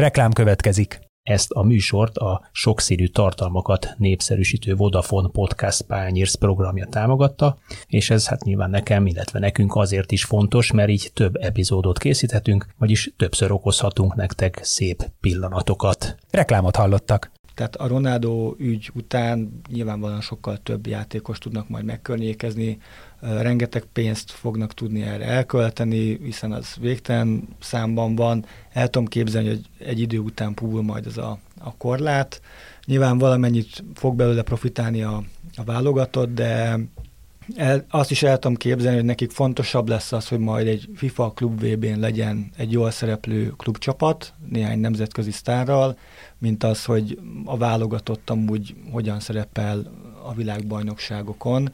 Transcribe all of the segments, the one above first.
Reklám következik. Ezt a műsort a sokszínű tartalmakat népszerűsítő Vodafone Podcast Pányérsz programja támogatta, és ez hát nyilván nekem, illetve nekünk azért is fontos, mert így több epizódot készíthetünk, vagyis többször okozhatunk nektek szép pillanatokat. Reklámot hallottak. Tehát a Ronaldo ügy után nyilvánvalóan sokkal több játékos tudnak majd megkörnyékezni, rengeteg pénzt fognak tudni erre elkölteni, hiszen az végtelen számban van. El tudom képzelni, hogy egy idő után púl majd ez a, a korlát. Nyilván valamennyit fog belőle profitálni a, a válogatott, de el, azt is el tudom képzelni, hogy nekik fontosabb lesz az, hogy majd egy FIFA klub VB-n legyen egy jól szereplő klubcsapat, néhány nemzetközi sztárral, mint az, hogy a válogatott amúgy hogyan szerepel a világbajnokságokon.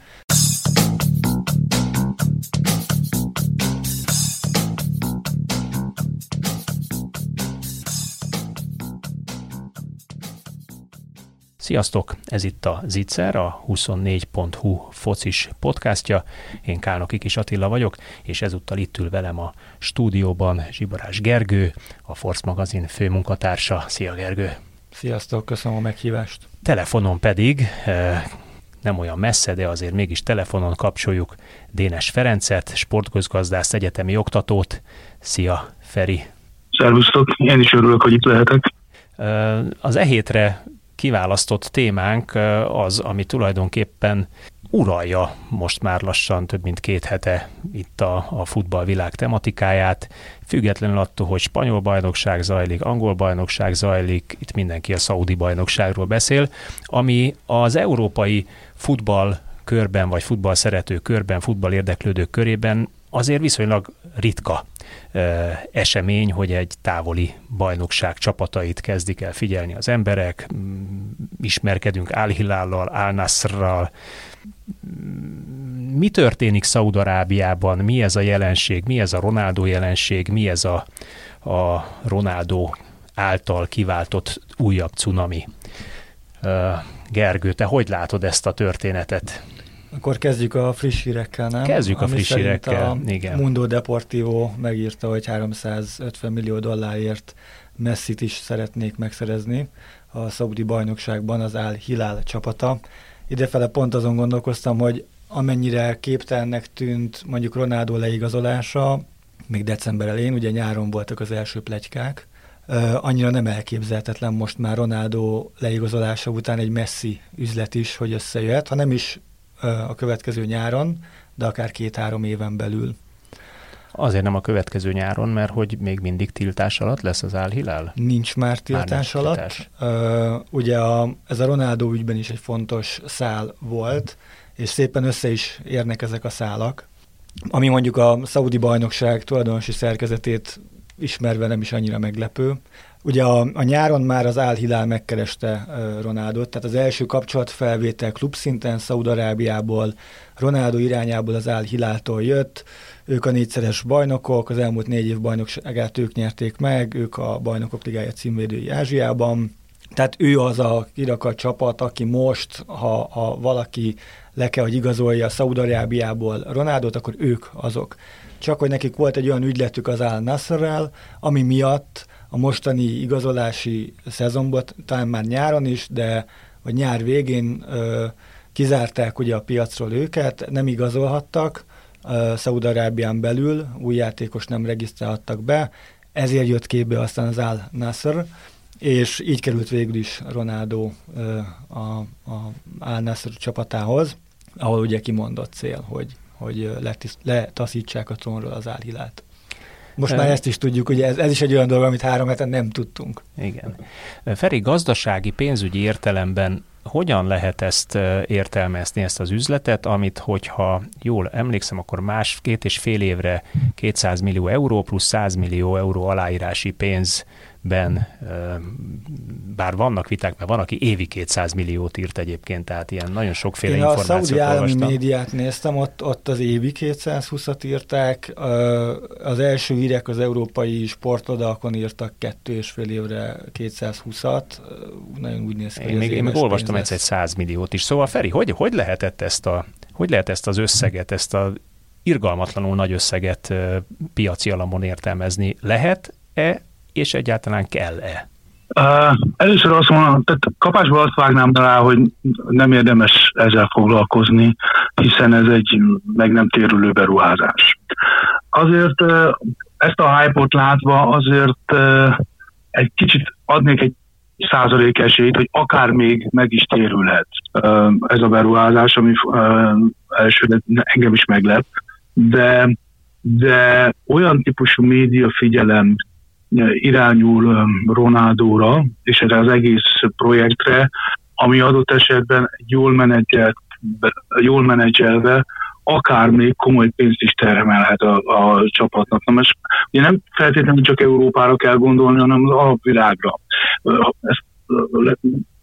Sziasztok! Ez itt a Zicser, a 24.hu focis podcastja. Én Kálnoki Kis Attila vagyok, és ezúttal itt ül velem a stúdióban Zsibarás Gergő, a Force magazin főmunkatársa. Szia Gergő! Sziasztok, köszönöm a meghívást! Telefonon pedig eh, nem olyan messze, de azért mégis telefonon kapcsoljuk Dénes Ferencet, sportközgazdász egyetemi oktatót. Szia, Feri! Szervusztok, én is örülök, hogy itt lehetek. Eh, az e hétre kiválasztott témánk az, ami tulajdonképpen uralja most már lassan több mint két hete itt a, a futballvilág tematikáját, függetlenül attól, hogy spanyol bajnokság zajlik, angol bajnokság zajlik, itt mindenki a szaudi bajnokságról beszél, ami az európai futball körben, vagy futball szerető körben, futball érdeklődők körében azért viszonylag ritka esemény, hogy egy távoli bajnokság csapatait kezdik el figyelni az emberek, ismerkedünk Al-Hilállal, Al-Nasrral. Mi történik Szaudarábiában, mi ez a jelenség, mi ez a Ronaldo jelenség, mi ez a, a Ronaldo által kiváltott újabb cunami? Gergő, te hogy látod ezt a történetet? Akkor kezdjük a friss hírekkel, nem? Kezdjük Ami a friss hírekkel, a igen. Mundo Deportivo megírta, hogy 350 millió dollárért Messit is szeretnék megszerezni a szaudi bajnokságban az Al Hilal csapata. Idefele pont azon gondolkoztam, hogy amennyire képtelennek tűnt mondjuk Ronaldo leigazolása, még december elején, ugye nyáron voltak az első plegykák, annyira nem elképzelhetetlen most már Ronaldo leigazolása után egy messzi üzlet is, hogy összejöhet, ha nem is a következő nyáron, de akár két-három éven belül. Azért nem a következő nyáron, mert hogy még mindig tiltás alatt lesz az álhilál? Nincs már tiltás már alatt. Tiltás. Uh, ugye a, ez a Ronaldo ügyben is egy fontos szál volt, és szépen össze is érnek ezek a szálak, ami mondjuk a szaudi bajnokság tulajdonosi szerkezetét ismerve nem is annyira meglepő. Ugye a, a nyáron már az Al-Hilal megkereste uh, Ronaldot, tehát az első kapcsolatfelvétel klubszinten Szaudarábiából, Ronaldo irányából az Al-Hiláltól jött, ők a négyszeres bajnokok, az elmúlt négy év bajnokságát ők nyerték meg, ők a bajnokok ligája címvédői Ázsiában, tehát ő az a kirakat csapat, aki most, ha, ha valaki le kell, hogy igazolja Szaudarábiából Ronaldot, akkor ők azok. Csak hogy nekik volt egy olyan ügyletük az Al Nasserrel, ami miatt a mostani igazolási szezonban, talán már nyáron is, de vagy nyár végén ö, kizárták ugye a piacról őket, nem igazolhattak, Szaúd-Arábián belül új játékos nem regisztrálhattak be, ezért jött képbe aztán az Al Nasser, és így került végül is Ronaldo a, a Al Nasser csapatához, ahol ugye kimondott cél, hogy, hogy letaszítsák a trónról az Al Hilát. Most már ezt is tudjuk, ugye ez, ez is egy olyan dolog, amit három heten nem tudtunk. Igen. Feri, gazdasági, pénzügyi értelemben hogyan lehet ezt értelmezni, ezt az üzletet, amit, hogyha jól emlékszem, akkor más két és fél évre 200 millió euró plusz 100 millió euró aláírási pénz ben, bár vannak viták, mert van, aki évi 200 milliót írt egyébként, tehát ilyen nagyon sokféle Én információt a szaudi állami médiát néztem, ott, ott az évi 220-at írták, az első hírek az európai sportodalkon írtak kettő és fél évre 220-at, nagyon úgy néz ki. Én még, én még olvastam egyszer egy 100 milliót is, szóval Feri, hogy, hogy lehetett ezt a hogy lehet ezt az összeget, ezt a irgalmatlanul nagy összeget piaci alapon értelmezni? Lehet-e és egyáltalán kell-e? Uh, először azt mondom, tehát kapásból azt vágnám rá, hogy nem érdemes ezzel foglalkozni, hiszen ez egy meg nem térülő beruházás. Azért uh, ezt a hype-ot látva azért uh, egy kicsit adnék egy százalék esélyt, hogy akár még meg is térülhet uh, ez a beruházás, ami uh, elsőre engem is meglep, de, de olyan típusú média figyelem irányul Ronaldóra, és erre az egész projektre, ami adott esetben jól menedzselt, jól menedzselve, akár még komoly pénzt is termelhet a, a csapatnak. Na most ugye nem feltétlenül csak Európára kell gondolni, hanem az alapvilágra. Ezt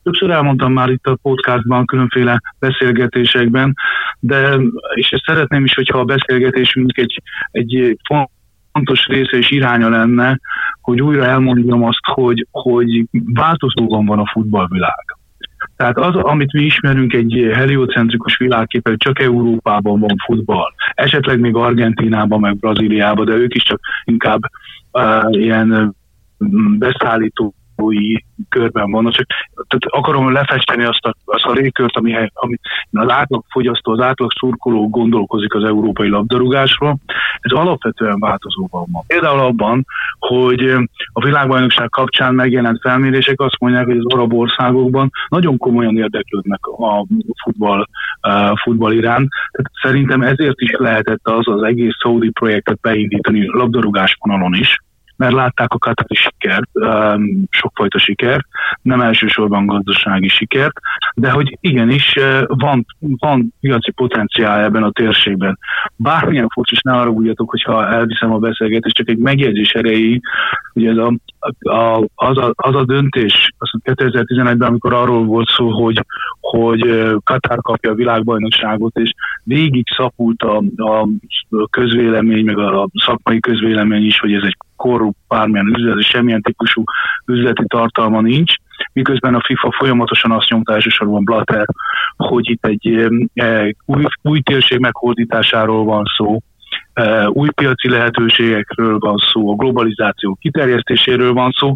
többször elmondtam már itt a podcastban, különféle beszélgetésekben, de és ezt szeretném is, hogyha a beszélgetésünk egy, egy fontos része és iránya lenne, hogy újra elmondjam azt, hogy, hogy változóban van a futballvilág. Tehát az, amit mi ismerünk egy heliocentrikus világkép, hogy csak Európában van futball, esetleg még Argentinában, meg Brazíliában, de ők is csak inkább uh, ilyen beszállító körben van, csak tehát akarom lefesteni azt a, azt a légkört, ami, ami az átlag fogyasztó, az átlag szurkoló gondolkozik az európai labdarúgásról. Ez alapvetően változóban van. Például abban, hogy a világbajnokság kapcsán megjelent felmérések azt mondják, hogy az arab országokban nagyon komolyan érdeklődnek a futball, a futball iránt. Tehát szerintem ezért is lehetett az az egész Saudi projektet beindítani labdarúgás vonalon is, mert látták a katari sikert, um, sokfajta sikert, nem elsősorban gazdasági sikert, de hogy igenis uh, van, van piaci potenciál ebben a térségben. Bármilyen furcsa, ne arra úgy, hogyha elviszem a beszélgetést, csak egy megjegyzés erejéig, ugye ez a, a, az, a, az a döntés, azt 2011-ben, amikor arról volt szó, hogy, hogy Katar kapja a világbajnokságot, és végig szapult a, a közvélemény, meg a szakmai közvélemény is, hogy ez egy korrupt bármilyen üzlet, és semmilyen típusú üzleti tartalma nincs, miközben a FIFA folyamatosan azt nyomta elsősorban Blatter, hogy itt egy e, új, új térség meghódításáról van szó, e, új piaci lehetőségekről van szó, a globalizáció kiterjesztéséről van szó,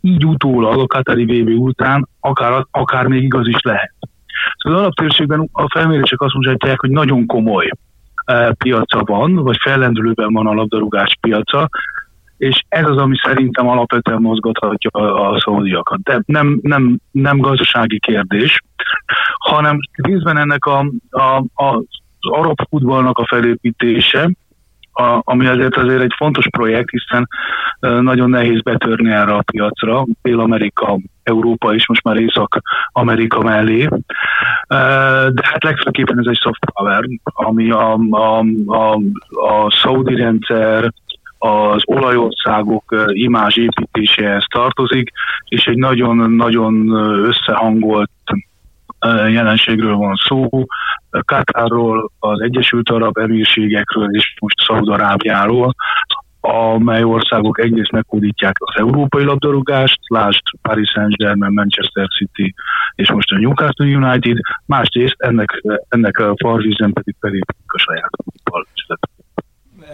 így utólag a Katari VB után akár, akár még igaz is lehet. Szóval az alaptérségben a felmérések azt mutatják, hogy nagyon komoly e, piaca van, vagy fellendülőben van a labdarúgás piaca, és ez az, ami szerintem alapvetően mozgathatja a, a szaudiakat. De nem, nem, nem gazdasági kérdés, hanem részben ennek a, a, a, az arab futballnak a felépítése, a, ami azért azért egy fontos projekt, hiszen nagyon nehéz betörni erre a piacra, Dél-Amerika, Európa és most már Észak-Amerika mellé. De hát legfőképpen ez egy soft power, ami a, a, a, a szaudi rendszer, az olajországok imázs építéséhez tartozik, és egy nagyon-nagyon összehangolt jelenségről van szó, Katárról, az Egyesült Arab Emírségekről és most Szaudarábiáról, amely országok egyrészt meghódítják az európai labdarúgást, lásd Paris Saint-Germain, Manchester City és most a Newcastle United, másrészt ennek, ennek a farvízen pedig felépítik a saját.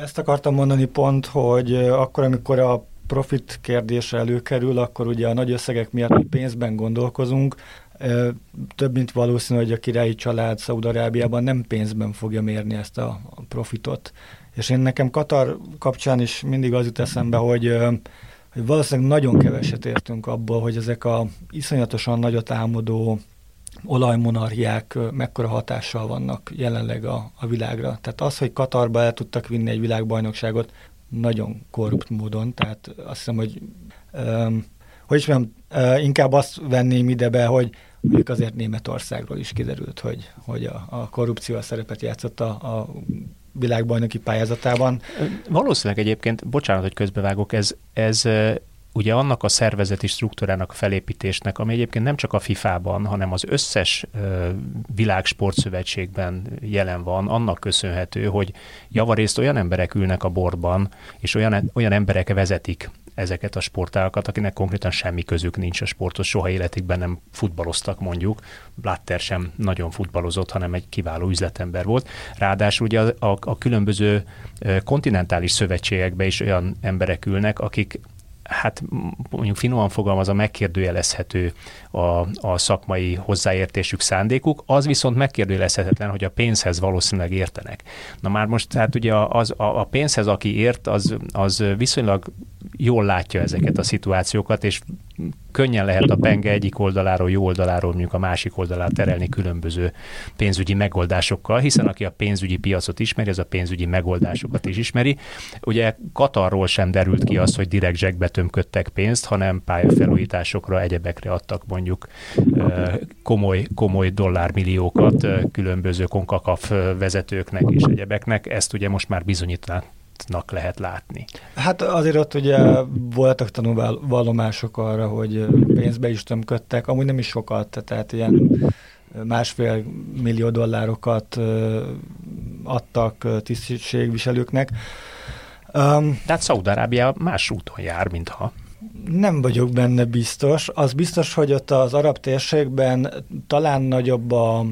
Ezt akartam mondani pont, hogy akkor, amikor a profit kérdése előkerül, akkor ugye a nagy összegek miatt pénzben gondolkozunk, több mint valószínű, hogy a királyi család Szaudarábiában nem pénzben fogja mérni ezt a profitot. És én nekem Katar kapcsán is mindig az jut eszembe, hogy, hogy valószínűleg nagyon keveset értünk abból, hogy ezek a iszonyatosan nagyot álmodó olajmonarchiák mekkora hatással vannak jelenleg a, a világra. Tehát az, hogy Katarba el tudtak vinni egy világbajnokságot nagyon korrupt módon, tehát azt hiszem, hogy um, hogy is mondjam, uh, inkább azt venném ide be, hogy mondjuk azért Németországról is kiderült, hogy, hogy a, a korrupció a szerepet játszott a, a világbajnoki pályázatában. Valószínűleg egyébként, bocsánat, hogy közbevágok, ez, ez ugye annak a szervezeti struktúrának a felépítésnek, ami egyébként nem csak a FIFA-ban, hanem az összes világsportszövetségben jelen van, annak köszönhető, hogy javarészt olyan emberek ülnek a borban, és olyan, olyan emberek vezetik ezeket a sportágakat, akinek konkrétan semmi közük nincs a sporthoz, soha életükben nem futballoztak mondjuk, Blatter sem nagyon futballozott, hanem egy kiváló üzletember volt. Ráadásul ugye a, a, a különböző kontinentális szövetségekbe is olyan emberek ülnek, akik hát mondjuk finoman fogalmazva megkérdőjelezhető a, a szakmai hozzáértésük, szándékuk, az viszont megkérdőjelezhetetlen, hogy a pénzhez valószínűleg értenek. Na már most tehát ugye az, a, a pénzhez, aki ért, az, az viszonylag jól látja ezeket a szituációkat, és könnyen lehet a penge egyik oldaláról, jó oldaláról mondjuk a másik oldalát terelni különböző pénzügyi megoldásokkal, hiszen aki a pénzügyi piacot ismeri, az a pénzügyi megoldásokat is ismeri. Ugye Katarról sem derült ki az, hogy direkt zsekbe tömködtek pénzt, hanem pályafelújításokra, egyebekre adtak mondjuk komoly, komoly dollármilliókat különböző konkakaf vezetőknek és egyebeknek. Ezt ugye most már bizonyítanak lehet látni. Hát azért ott ugye voltak tanulvallomások arra, hogy pénzbe is tömködtek, amúgy nem is sokat, tehát ilyen másfél millió dollárokat adtak tisztségviselőknek. Um, Tehát Szaudarábia más úton jár, mintha. Nem vagyok benne biztos. Az biztos, hogy ott az arab térségben talán nagyobb a,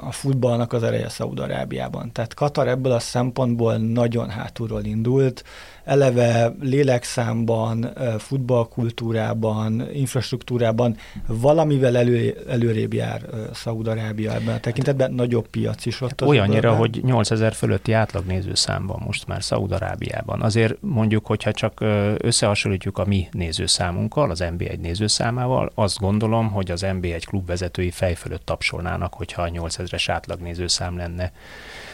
a futballnak az ereje Szaudarábiában. Tehát Katar ebből a szempontból nagyon hátulról indult, eleve lélekszámban, futballkultúrában, infrastruktúrában valamivel elő, előrébb jár Szaúd-Arábia ebben a tekintetben, nagyobb piac is ott. Olyannyira, hogy 8000 fölötti átlagnéző számban most már Szaúd-Arábiában. Azért mondjuk, hogyha csak összehasonlítjuk a mi nézőszámunkkal, az NB1 nézőszámával, azt gondolom, hogy az NB1 klubvezetői fej fölött tapsolnának, hogyha a 8000-es átlagnézőszám lenne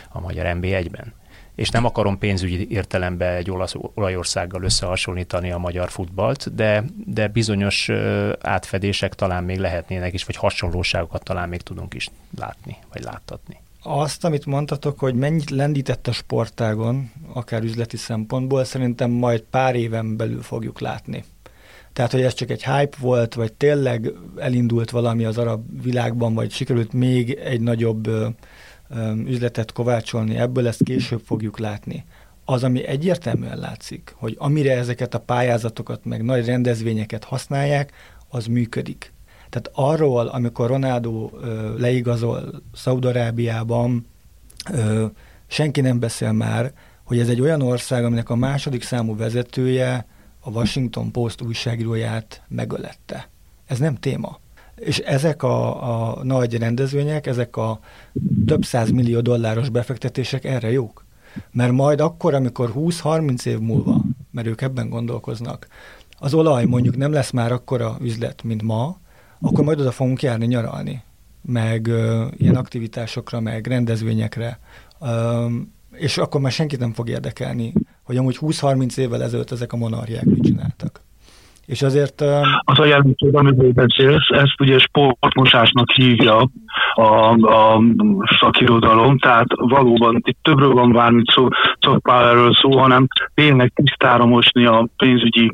a magyar NB1-ben és nem akarom pénzügyi értelemben egy olasz, olajországgal összehasonlítani a magyar futballt, de, de bizonyos átfedések talán még lehetnének is, vagy hasonlóságokat talán még tudunk is látni, vagy láttatni. Azt, amit mondtatok, hogy mennyit lendített a sportágon, akár üzleti szempontból, szerintem majd pár éven belül fogjuk látni. Tehát, hogy ez csak egy hype volt, vagy tényleg elindult valami az arab világban, vagy sikerült még egy nagyobb üzletet kovácsolni, ebből ezt később fogjuk látni. Az, ami egyértelműen látszik, hogy amire ezeket a pályázatokat, meg nagy rendezvényeket használják, az működik. Tehát arról, amikor Ronaldo leigazol Szaudarábiában, senki nem beszél már, hogy ez egy olyan ország, aminek a második számú vezetője a Washington Post újságíróját megölette. Ez nem téma. És ezek a, a nagy rendezvények, ezek a több száz millió dolláros befektetések erre jók. Mert majd akkor, amikor 20-30 év múlva, mert ők ebben gondolkoznak, az olaj mondjuk nem lesz már akkora üzlet, mint ma, akkor majd oda fogunk járni nyaralni, meg ö, ilyen aktivitásokra, meg rendezvényekre, ö, és akkor már senkit nem fog érdekelni, hogy amúgy 20-30 évvel ezelőtt ezek a monarchiák mit csináltak. És azért... Az a jelenség, amiről beszélsz, ezt ugye sportmosásnak hívja a, a szakirodalom, tehát valóban itt többről van bármit szó, soft powerről szó, hanem tényleg tisztára mosni a pénzügyi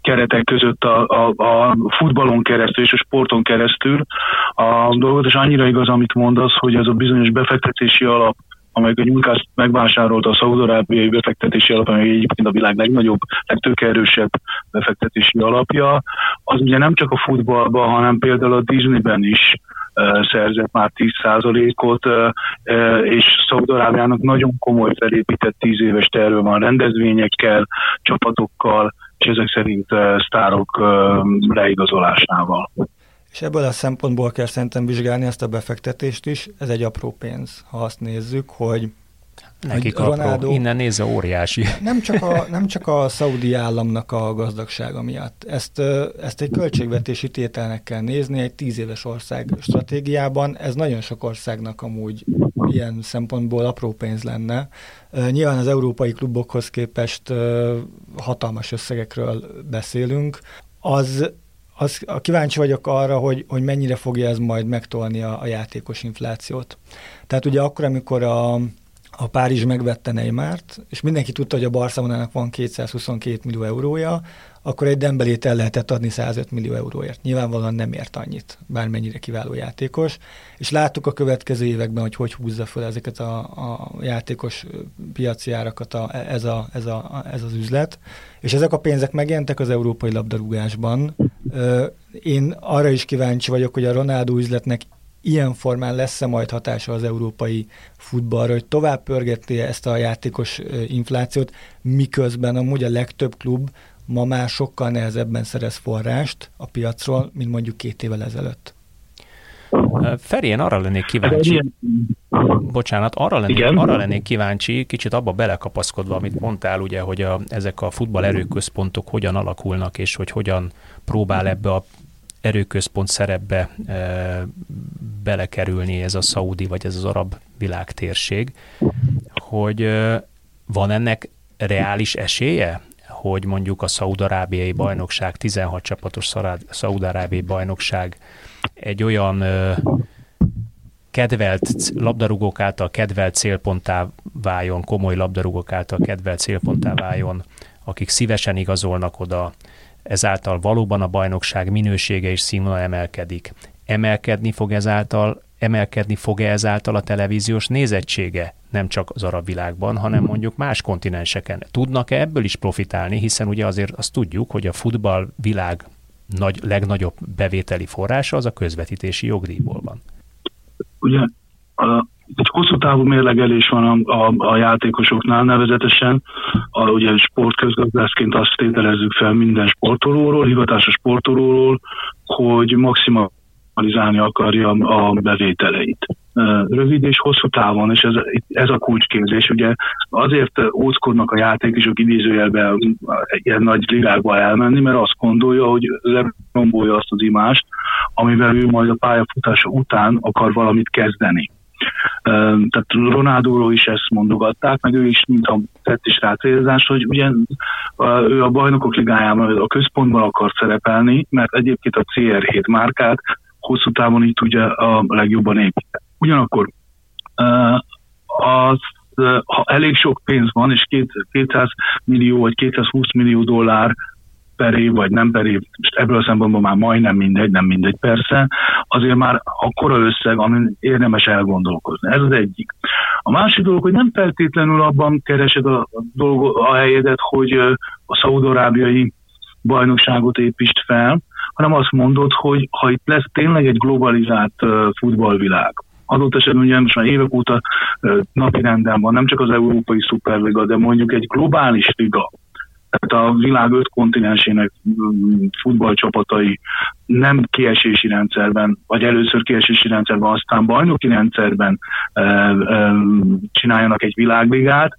keretek között a, a, a futballon keresztül és a sporton keresztül a dolgot, és annyira igaz, amit mondasz, hogy ez a bizonyos befektetési alap amelyik a Newcastle megvásárolta a szaudarábiai befektetési alap, amely egyébként a világ legnagyobb, legtőkerősebb befektetési alapja, az ugye nem csak a futballban, hanem például a Disneyben is szerzett már 10%-ot, és Szaudarábiának nagyon komoly felépített 10 éves terve van rendezvényekkel, csapatokkal, és ezek szerint sztárok leigazolásával. És ebből a szempontból kell szerintem vizsgálni ezt a befektetést is. Ez egy apró pénz, ha azt nézzük, hogy Nekik hogy Ronaldo, apró, innen nézze óriási. Nem csak, a, nem csak a szaudi államnak a gazdagsága miatt. Ezt, ezt egy költségvetési tételnek kell nézni, egy tíz éves ország stratégiában. Ez nagyon sok országnak amúgy ilyen szempontból apró pénz lenne. Nyilván az európai klubokhoz képest hatalmas összegekről beszélünk. Az az, a kíváncsi vagyok arra, hogy, hogy mennyire fogja ez majd megtolni a, a játékos inflációt. Tehát ugye akkor, amikor a, a Párizs megvette Neymart, és mindenki tudta, hogy a Barcelonának van 222 millió eurója, akkor egy Dembelét el lehetett adni 105 millió euróért. Nyilvánvalóan nem ért annyit, bármennyire kiváló játékos, és láttuk a következő években, hogy hogy húzza fel ezeket a, a játékos piaci árakat a, ez, a, ez, a, ez az üzlet, és ezek a pénzek megjelentek az európai labdarúgásban. Én arra is kíváncsi vagyok, hogy a Ronaldo üzletnek ilyen formán lesz-e majd hatása az európai futballra, hogy tovább pörgeti ezt a játékos inflációt, miközben amúgy a legtöbb klub ma már sokkal nehezebben szerez forrást a piacról, mint mondjuk két évvel ezelőtt. Feri, én arra lennék kíváncsi, bocsánat, arra lennék, arra lennék kíváncsi, kicsit abba belekapaszkodva, amit mondtál, ugye, hogy a, ezek a futball erőközpontok hogyan alakulnak, és hogy hogyan próbál ebbe a erőközpont szerepbe e, belekerülni ez a szaudi vagy ez az arab világtérség, hogy e, van ennek reális esélye, hogy mondjuk a szaudarábiai bajnokság, 16 csapatos szaudarábiai bajnokság egy olyan e, kedvelt labdarúgók által kedvelt célponttá váljon, komoly labdarúgók által kedvelt célponttá váljon, akik szívesen igazolnak oda, ezáltal valóban a bajnokság minősége és színvonal emelkedik. Emelkedni fog ezáltal, emelkedni fog-e ezáltal a televíziós nézettsége, nem csak az arab világban, hanem mondjuk más kontinenseken. Tudnak-e ebből is profitálni, hiszen ugye azért azt tudjuk, hogy a futball világ nagy, legnagyobb bevételi forrása az a közvetítési jogdíjból van. Ugye a egy hosszú távú mérlegelés van a, a, a játékosoknál nevezetesen. A, ugye sportközgazdászként azt tételezzük fel minden sportolóról, hivatásos sportolóról, hogy maximalizálni akarja a bevételeit. Rövid és hosszú távon, és ez, ez a kulcskérdés. Ugye azért óckodnak a játékosok idézőjelben ilyen nagy ligákba elmenni, mert azt gondolja, hogy lerombolja azt az imást, amivel ő majd a pályafutása után akar valamit kezdeni tehát Ronaldóról is ezt mondogatták, meg ő is mintha tett is rá célzás, hogy ugye ő a bajnokok ligájában a központban akar szerepelni, mert egyébként a CR7 márkát hosszú távon így tudja a legjobban építeni. Ugyanakkor az ha elég sok pénz van, és 200 millió vagy 220 millió dollár per év, vagy nem per év, most ebből a szempontból már majdnem mindegy, nem mindegy persze, azért már akkora összeg, amin érdemes elgondolkozni. Ez az egyik. A másik dolog, hogy nem feltétlenül abban keresed a, dolgo, a helyedet, hogy a szaudarábiai bajnokságot építsd fel, hanem azt mondod, hogy ha itt lesz tényleg egy globalizált futballvilág, adott esetben ugye most már évek óta napi renden van, nem csak az Európai Szuperliga, de mondjuk egy globális liga, tehát a világ öt kontinensének mm, futballcsapatai nem kiesési rendszerben, vagy először kiesési rendszerben, aztán bajnoki rendszerben e, e, csináljanak egy világligát,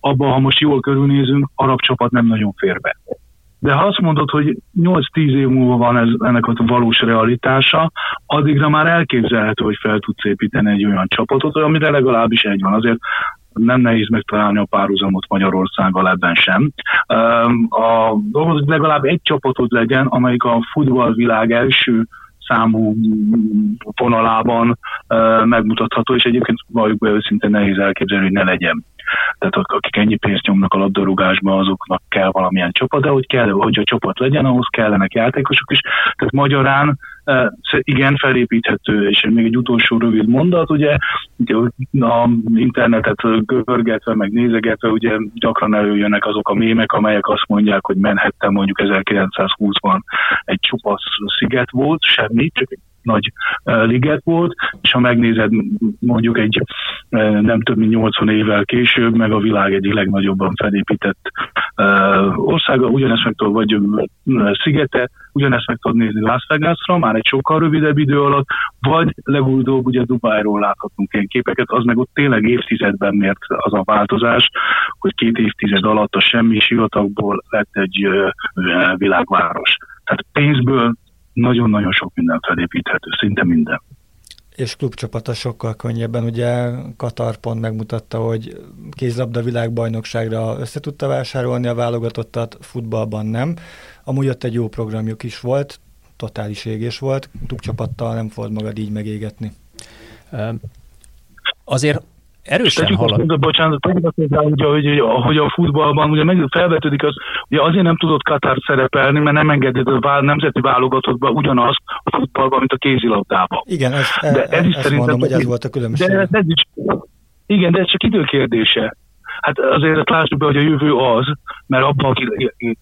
abban, ha most jól körülnézünk, arab csapat nem nagyon fér be. De ha azt mondod, hogy 8-10 év múlva van ez, ennek a valós realitása, addigra már elképzelhető, hogy fel tudsz építeni egy olyan csapatot, amire legalábbis egy van. Azért nem nehéz megtalálni a párhuzamot Magyarországgal ebben sem. A dolog, hogy legalább egy csapatot legyen, amelyik a futballvilág első számú vonalában megmutatható, és egyébként valljuk be őszintén nehéz elképzelni, hogy ne legyen. Tehát akik ennyi pénzt nyomnak a labdarúgásba, azoknak kell valamilyen csapat, de hogy kell, hogy a csapat legyen, ahhoz kellenek játékosok is. Tehát magyarán igen, felépíthető, és még egy utolsó rövid mondat, ugye a internetet görgetve, meg nézegetve, ugye gyakran előjönnek azok a mémek, amelyek azt mondják, hogy Manhattan mondjuk 1920-ban egy csupasz sziget volt, semmi, csak egy nagy liget volt, és ha megnézed mondjuk egy nem több mint 80 évvel később, meg a világ egyik legnagyobban felépített országa, ugyanezt meg tudod, vagy szigete, ugyanezt meg tudod nézni Las Vegasra, már egy sokkal rövidebb idő alatt, vagy legutóbb ugye Dubájról láthatunk ilyen képeket, az meg ott tényleg évtizedben mért az a változás, hogy két évtized alatt a semmi sivatagból lett egy világváros. Tehát pénzből nagyon-nagyon sok minden felépíthető, szinte minden. És klubcsapata sokkal könnyebben. Ugye Katar pont megmutatta, hogy kézlabda világbajnokságra össze tudta vásárolni a válogatottat, futballban nem. Amúgy ott egy jó programjuk is volt, totális égés volt, klubcsapattal nem fogod magad így megégetni. Azért erősen halad. Bocsánat, ugye, hogy, hogy a futballban ugye meg felvetődik az, ugye azért nem tudott Katar szerepelni, mert nem engedett a nemzeti válogatottba ugyanazt a futballban, mint a kézilabdában. Igen, ez, de ez, ez is ezt mondom, hogy ez volt a különbség. De ez is, igen, de ez csak időkérdése. Hát azért lássuk be, hogy a jövő az, mert abban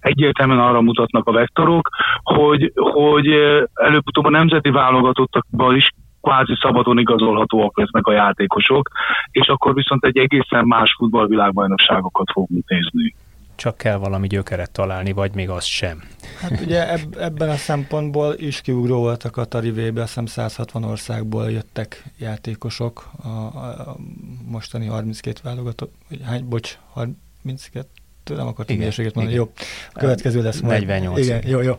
egyértelműen arra mutatnak a vektorok, hogy, hogy előbb-utóbb a nemzeti válogatottakban is kvázi szabadon igazolhatóak lesznek a játékosok, és akkor viszont egy egészen más futballvilágbajnokságokat fogunk nézni csak kell valami gyökeret találni, vagy még az sem. Hát ugye eb- ebben a szempontból is kiugró volt a Katari v azt hiszem 160 országból jöttek játékosok, a, a mostani 32 válogatott, hány, bocs, 32, nem akartam hülyeséget mondani, igen. jó, a következő lesz majd. 48. Igen, jó, jó.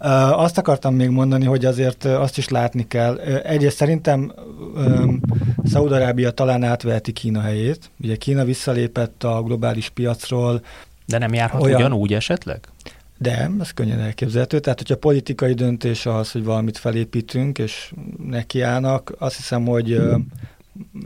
Uh, azt akartam még mondani, hogy azért azt is látni kell. Egyrészt szerintem um, Szaudarábia talán átveheti Kína helyét. Ugye Kína visszalépett a globális piacról, de nem járhat olyan... ugyanúgy esetleg? De, ez könnyen elképzelhető. Tehát, hogyha politikai döntés az, hogy valamit felépítünk, és nekiállnak, azt hiszem, hogy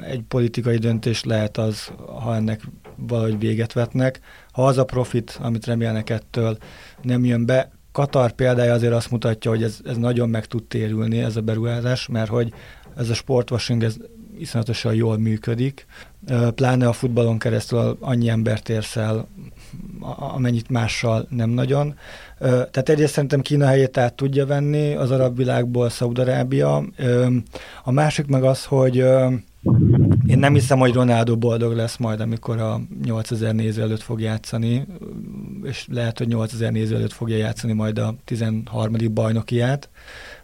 egy politikai döntés lehet az, ha ennek valahogy véget vetnek. Ha az a profit, amit remélnek ettől, nem jön be, Katar példája azért azt mutatja, hogy ez, ez nagyon meg tud térülni, ez a beruházás, mert hogy ez a sportwashing, ez iszonyatosan jól működik, pláne a futballon keresztül annyi embert érsz el, amennyit mással nem nagyon. Tehát egyrészt szerintem Kína helyét át tudja venni az arab világból Szaudarábia. A másik meg az, hogy én nem hiszem, hogy Ronaldo boldog lesz majd, amikor a 8000 néző előtt fog játszani, és lehet, hogy 8000 néző előtt fogja játszani majd a 13. bajnokiát,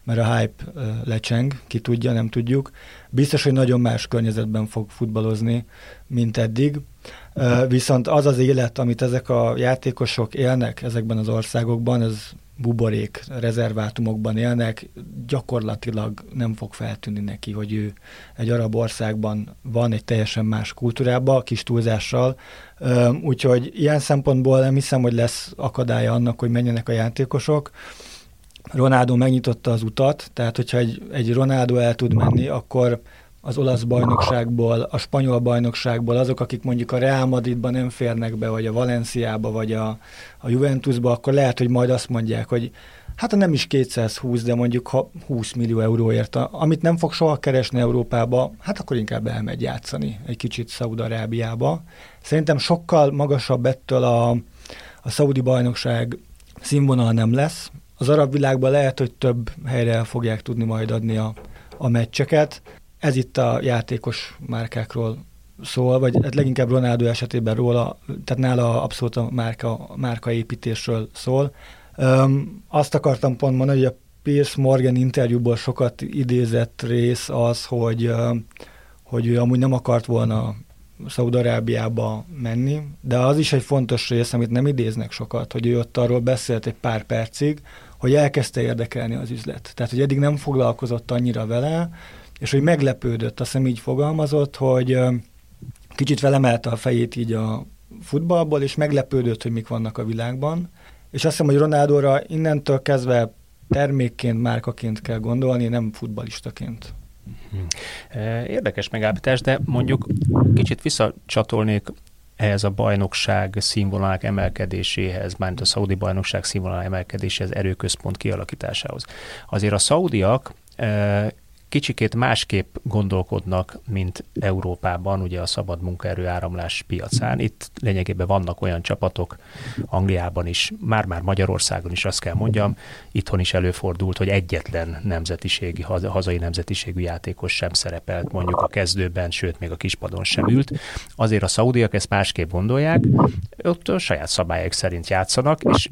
mert a hype lecseng, ki tudja, nem tudjuk. Biztos, hogy nagyon más környezetben fog futballozni, mint eddig. Viszont az az élet, amit ezek a játékosok élnek ezekben az országokban, ez buborék, rezervátumokban élnek, gyakorlatilag nem fog feltűnni neki, hogy ő egy arab országban van egy teljesen más kultúrában, kis túlzással. Úgyhogy ilyen szempontból nem hiszem, hogy lesz akadálya annak, hogy menjenek a játékosok. Ronaldo megnyitotta az utat, tehát hogyha egy, egy Ronaldo el tud menni, akkor az olasz bajnokságból, a spanyol bajnokságból, azok, akik mondjuk a Real Madridban nem férnek be, vagy a Valenciába, vagy a, a Juventusba, akkor lehet, hogy majd azt mondják, hogy hát nem is 220, de mondjuk ha 20 millió euróért, amit nem fog soha keresni Európába, hát akkor inkább elmegy játszani egy kicsit Szaudarábiába. Szerintem sokkal magasabb ettől a, a szaudi bajnokság színvonal nem lesz. Az arab világban lehet, hogy több helyre el fogják tudni majd adni a, a meccseket, ez itt a játékos márkákról szól, vagy hát leginkább Ronaldo esetében róla, tehát nála abszolút a márka, márka építésről szól. Um, azt akartam pont mondani, hogy a Piers Morgan interjúból sokat idézett rész az, hogy, hogy ő amúgy nem akart volna Szaudarábiába menni, de az is egy fontos rész, amit nem idéznek sokat, hogy ő ott arról beszélt egy pár percig, hogy elkezdte érdekelni az üzlet. Tehát, hogy eddig nem foglalkozott annyira vele, és hogy meglepődött, azt hiszem így fogalmazott, hogy kicsit felemelte a fejét így a futballból, és meglepődött, hogy mik vannak a világban. És azt hiszem, hogy Ronaldóra innentől kezdve termékként, márkaként kell gondolni, nem futbalistaként. Hm. Érdekes megállapítás, de mondjuk kicsit visszacsatolnék ehhez a bajnokság színvonalának emelkedéséhez, mármint a szaudi bajnokság színvonalának emelkedéséhez, erőközpont kialakításához. Azért a szaudiak kicsikét másképp gondolkodnak, mint Európában, ugye a szabad munkaerő áramlás piacán. Itt lényegében vannak olyan csapatok, Angliában is, már-már Magyarországon is azt kell mondjam, itthon is előfordult, hogy egyetlen nemzetiségi, hazai nemzetiségű játékos sem szerepelt mondjuk a kezdőben, sőt, még a kispadon sem ült. Azért a szaudiak ezt másképp gondolják, ott a saját szabályok szerint játszanak, és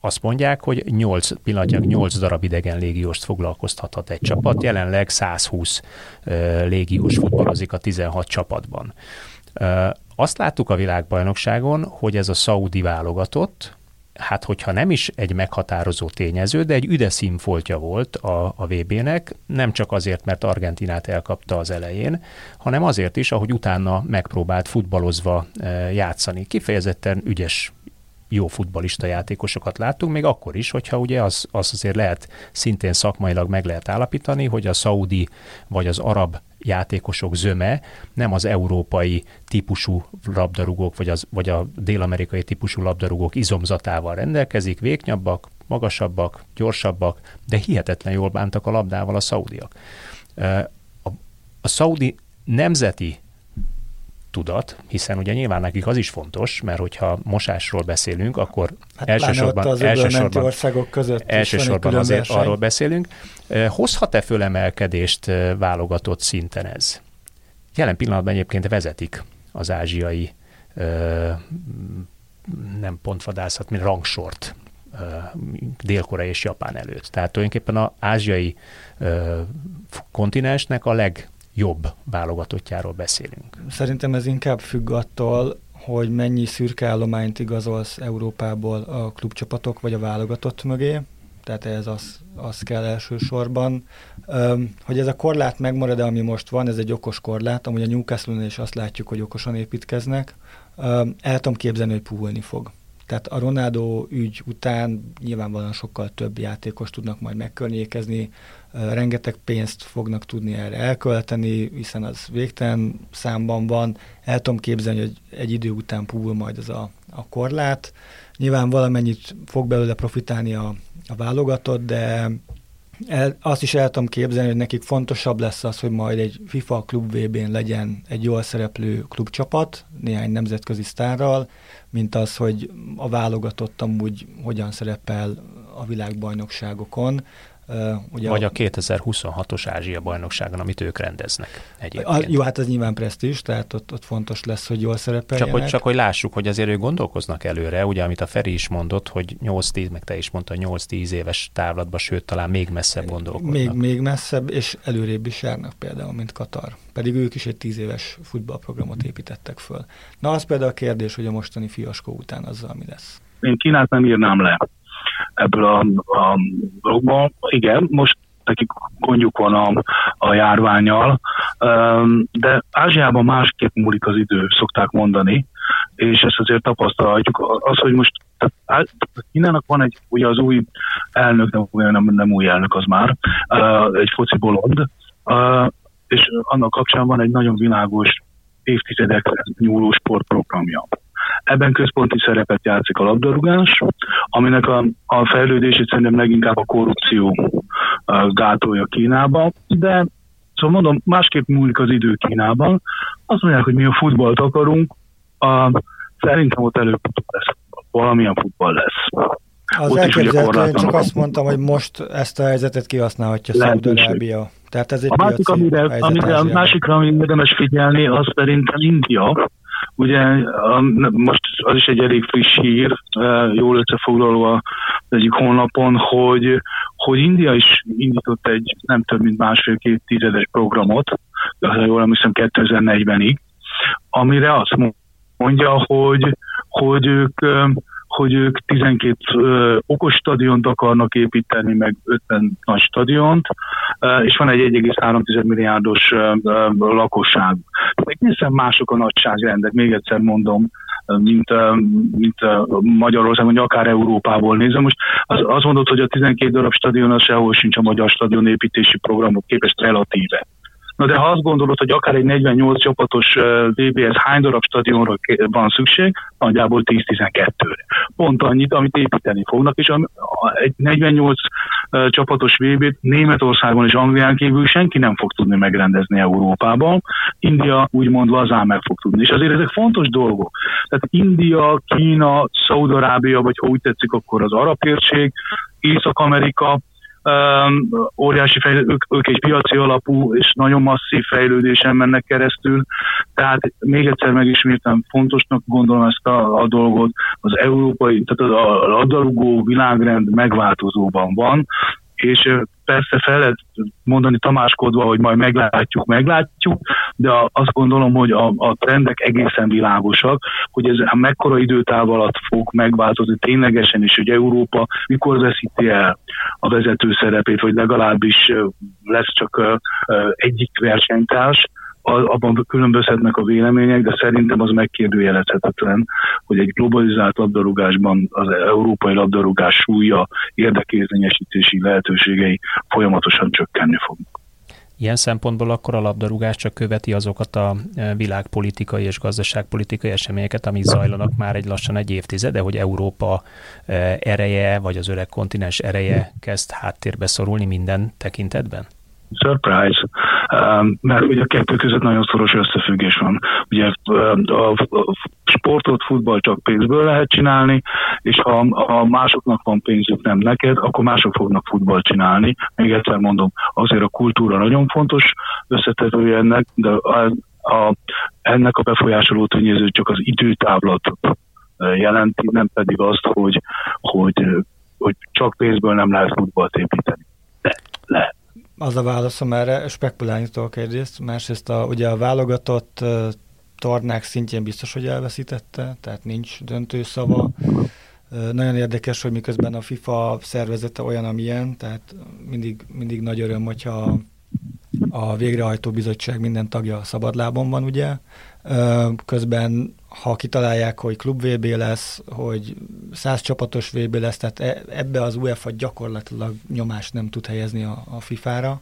azt mondják, hogy 8 pillanatnyilag 8 darab idegen légióst foglalkoztathat egy csapat, jelenleg 120 légiós futballozik a 16 csapatban. Azt láttuk a világbajnokságon, hogy ez a szaudi válogatott, hát hogyha nem is egy meghatározó tényező, de egy üde színfoltja volt a, a VB-nek, nem csak azért, mert Argentinát elkapta az elején, hanem azért is, ahogy utána megpróbált futballozva játszani. Kifejezetten ügyes jó futbalista játékosokat láttunk, még akkor is, hogyha ugye az, az azért lehet szintén szakmailag meg lehet állapítani, hogy a szaudi vagy az arab játékosok zöme nem az európai típusú labdarúgók, vagy, az, vagy a dél-amerikai típusú labdarúgók izomzatával rendelkezik, véknyabbak, magasabbak, gyorsabbak, de hihetetlen jól bántak a labdával a szaudiak. A, a szaudi nemzeti tudat, hiszen ugye nyilván nekik az is fontos, mert hogyha mosásról beszélünk, akkor hát elsősorban, az elsősorban, országok között elsősorban azért arról beszélünk. Hozhat-e fölemelkedést válogatott szinten ez? Jelen pillanatban egyébként vezetik az ázsiai nem pontvadászat, mint rangsort Dél-Korea és Japán előtt. Tehát tulajdonképpen az ázsiai kontinensnek a legjobb válogatottjáról beszélünk. Szerintem ez inkább függ attól, hogy mennyi szürke állományt igazolsz Európából a klubcsapatok vagy a válogatott mögé, tehát ez az, az kell elsősorban. Hogy ez a korlát megmarad, ami most van, ez egy okos korlát, amúgy a newcastle is azt látjuk, hogy okosan építkeznek. El tudom képzelni, hogy puhulni fog. Tehát a Ronaldo ügy után nyilvánvalóan sokkal több játékos tudnak majd megkörnyékezni, rengeteg pénzt fognak tudni erre elkölteni, hiszen az végtelen számban van. El tudom képzelni, hogy egy idő után puhul majd az a, a korlát. Nyilván valamennyit fog belőle profitálni a, a válogatott, de el, azt is el tudom képzelni, hogy nekik fontosabb lesz az, hogy majd egy FIFA klub VB-n legyen egy jól szereplő klubcsapat, néhány nemzetközi sztárral, mint az, hogy a válogatott amúgy hogyan szerepel a világbajnokságokon. Ugye Vagy a 2026-os Ázsia bajnokságon, amit ők rendeznek egyébként. A, jó, hát ez nyilván presztis, tehát ott, ott fontos lesz, hogy jól szerepeljenek. Csak hogy, csak hogy lássuk, hogy azért ők gondolkoznak előre, ugye, amit a Feri is mondott, hogy 8-10, meg te is mondta, 8-10 éves távlatban, sőt, talán még messzebb gondolkodnak. Még, még messzebb, és előrébb is járnak például, mint Katar. Pedig ők is egy 10 éves futballprogramot építettek föl. Na, az például a kérdés, hogy a mostani fiaskó után azzal mi lesz. Én Kínát nem írnám le ebből a, a dologból. Igen, most nekik gondjuk van a, a járványal, de Ázsiában másképp múlik az idő, szokták mondani, és ezt azért tapasztalhatjuk. Az, hogy most tehát Kínának van egy, ugye az új elnök, nem, nem, nem új elnök az már, egy foci bolond, és annak kapcsán van egy nagyon világos évtizedekre nyúló sportprogramja. Ebben központi szerepet játszik a labdarúgás, aminek a, a fejlődését szerintem leginkább a korrupció gátolja Kínában, de szóval mondom, másképp múlik az idő Kínában. Azt mondják, hogy mi a futballt akarunk, a, szerintem ott előbb lesz, valamilyen futball lesz. Az elképzelhető, én csak azt mondtam, hogy most ezt a helyzetet kihasználhatja Szaudarábia. Tehát ez egy a másik, amire, amire, a másikra, amire érdemes figyelni, az szerintem India, Ugye most az is egy elég friss hír, jól összefoglaló az egyik honlapon, hogy, hogy India is indított egy nem több mint másfél-két tizedes programot, ha jól emlékszem 2040-ig, amire azt mondja, hogy, hogy ők hogy ők 12 ö, okos stadiont akarnak építeni, meg 50 nagy stadiont, ö, és van egy 1,3 milliárdos ö, ö, lakosság. Egészen mások a nagyságrendek, még egyszer mondom, mint, mint Magyarország, vagy akár Európából nézem. Most az, azt mondod, hogy a 12 darab stadion az sehol sincs a magyar stadionépítési programok képest relatíve. Na de ha azt gondolod, hogy akár egy 48 csapatos VBS hány darab stadionra van szükség, nagyjából 10-12-re. Pont annyit, amit építeni fognak, és egy 48 csapatos VB-t Németországon és Anglián kívül senki nem fog tudni megrendezni Európában. India úgymond lazán meg fog tudni. És azért ezek fontos dolgok. Tehát India, Kína, Szaudarábia, vagy ha úgy tetszik, akkor az arab térség, Észak-Amerika, um, óriási fejlődés, ők, egy piaci alapú és nagyon masszív fejlődésen mennek keresztül, tehát még egyszer megismétem, fontosnak gondolom ezt a, a dolgot, az európai, tehát az a labdarúgó világrend megváltozóban van, és persze fel lehet mondani tamáskodva, hogy majd meglátjuk, meglátjuk, de azt gondolom, hogy a, a trendek egészen világosak, hogy ez a mekkora időtáv alatt fog megváltozni ténylegesen is, hogy Európa mikor veszíti el a vezető szerepét, vagy legalábbis lesz csak egyik versenytárs, abban különbözhetnek a vélemények, de szerintem az megkérdőjelezhetetlen, hogy egy globalizált labdarúgásban az európai labdarúgás súlya, érdekérzényesítési lehetőségei folyamatosan csökkenni fognak. Ilyen szempontból akkor a labdarúgás csak követi azokat a e, világpolitikai és gazdaságpolitikai eseményeket, amik zajlanak már egy lassan egy évtizede, hogy Európa e, ereje, vagy az öreg kontinens ereje kezd háttérbe szorulni minden tekintetben? Surprise, um, mert ugye a kettő között nagyon szoros összefüggés van. Ugye um, a sportot, futball csak pénzből lehet csinálni, és ha, ha másoknak van pénzük, nem neked, akkor mások fognak futballt csinálni. Még egyszer mondom, azért a kultúra nagyon fontos összetevője ennek, de a, a, ennek a befolyásoló tényező csak az időtávlatot jelenti, nem pedig azt, hogy, hogy, hogy csak pénzből nem lehet futballt építeni. De lehet. Az a válaszom erre, spekulálni tudok egyrészt, másrészt a, ugye a válogatott tornák szintjén biztos, hogy elveszítette, tehát nincs döntő szava. Nagyon érdekes, hogy miközben a FIFA szervezete olyan, amilyen, tehát mindig, mindig nagy öröm, hogyha a végrehajtó bizottság minden tagja szabadlábon van, ugye. Közben, ha kitalálják, hogy klub VB lesz, hogy száz csapatos VB lesz, tehát e, ebbe az UEFA gyakorlatilag nyomást nem tud helyezni a, a FIFA-ra.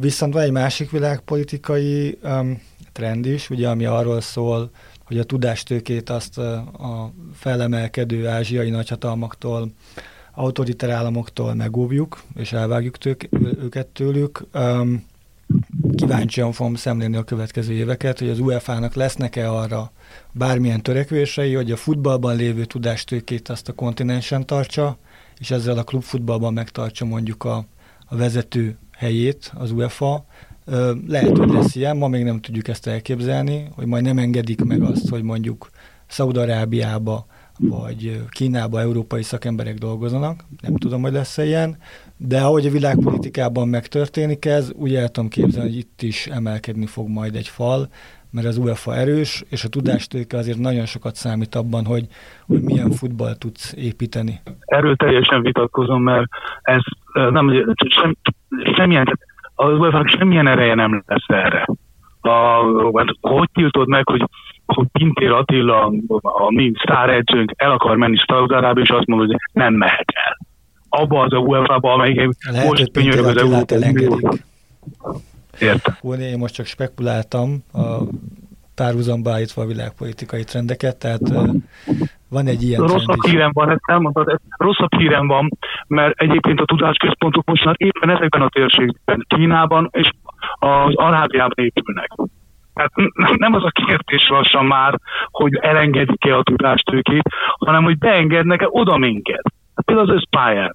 Viszont van egy másik világpolitikai trend is, ugye, ami arról szól, hogy a tudástőkét azt a felemelkedő ázsiai nagyhatalmaktól, autoritár államoktól megóvjuk, és elvágjuk tők, őket tőlük. Kíváncsian fogom szemlélni a következő éveket, hogy az UEFA-nak lesznek-e arra bármilyen törekvései, hogy a futballban lévő tudástőkét azt a kontinensen tartsa, és ezzel a klubfutballban megtartsa mondjuk a, a vezető helyét az UEFA. Lehet, hogy lesz ilyen, ma még nem tudjuk ezt elképzelni, hogy majd nem engedik meg azt, hogy mondjuk Szaudarábiába vagy Kínába európai szakemberek dolgozanak, nem tudom, hogy lesz-e ilyen, de ahogy a világpolitikában megtörténik ez, úgy el tudom képzelni, hogy itt is emelkedni fog majd egy fal, mert az UEFA erős, és a tudástőke azért nagyon sokat számít abban, hogy, hogy milyen futball tudsz építeni. Erről teljesen vitatkozom, mert ez nem, sem, semmilyen, az UEFA semmilyen ereje nem lesz erre. A, hogy tiltod meg, hogy hogy Pintér Attila, a mi sztáredzőnk el akar menni Szaudarába, és azt mondja, hogy nem mehet el. Abba az a UEFA-ba, amelyik most könyörög az Európa Értem. Én most csak spekuláltam a párhuzamba állítva a világpolitikai trendeket, tehát van egy ilyen Rosszabb hírem van, ezt elmondtad, rosszabb hírem van, mert egyébként a tudásközpontok most már éppen ezekben a térségben, Kínában és az Arábiában épülnek. Hát nem az a kérdés lassan már, hogy elengedik-e a tudástőkét, hanem hogy beengednek-e oda minket. Hát például az összpályán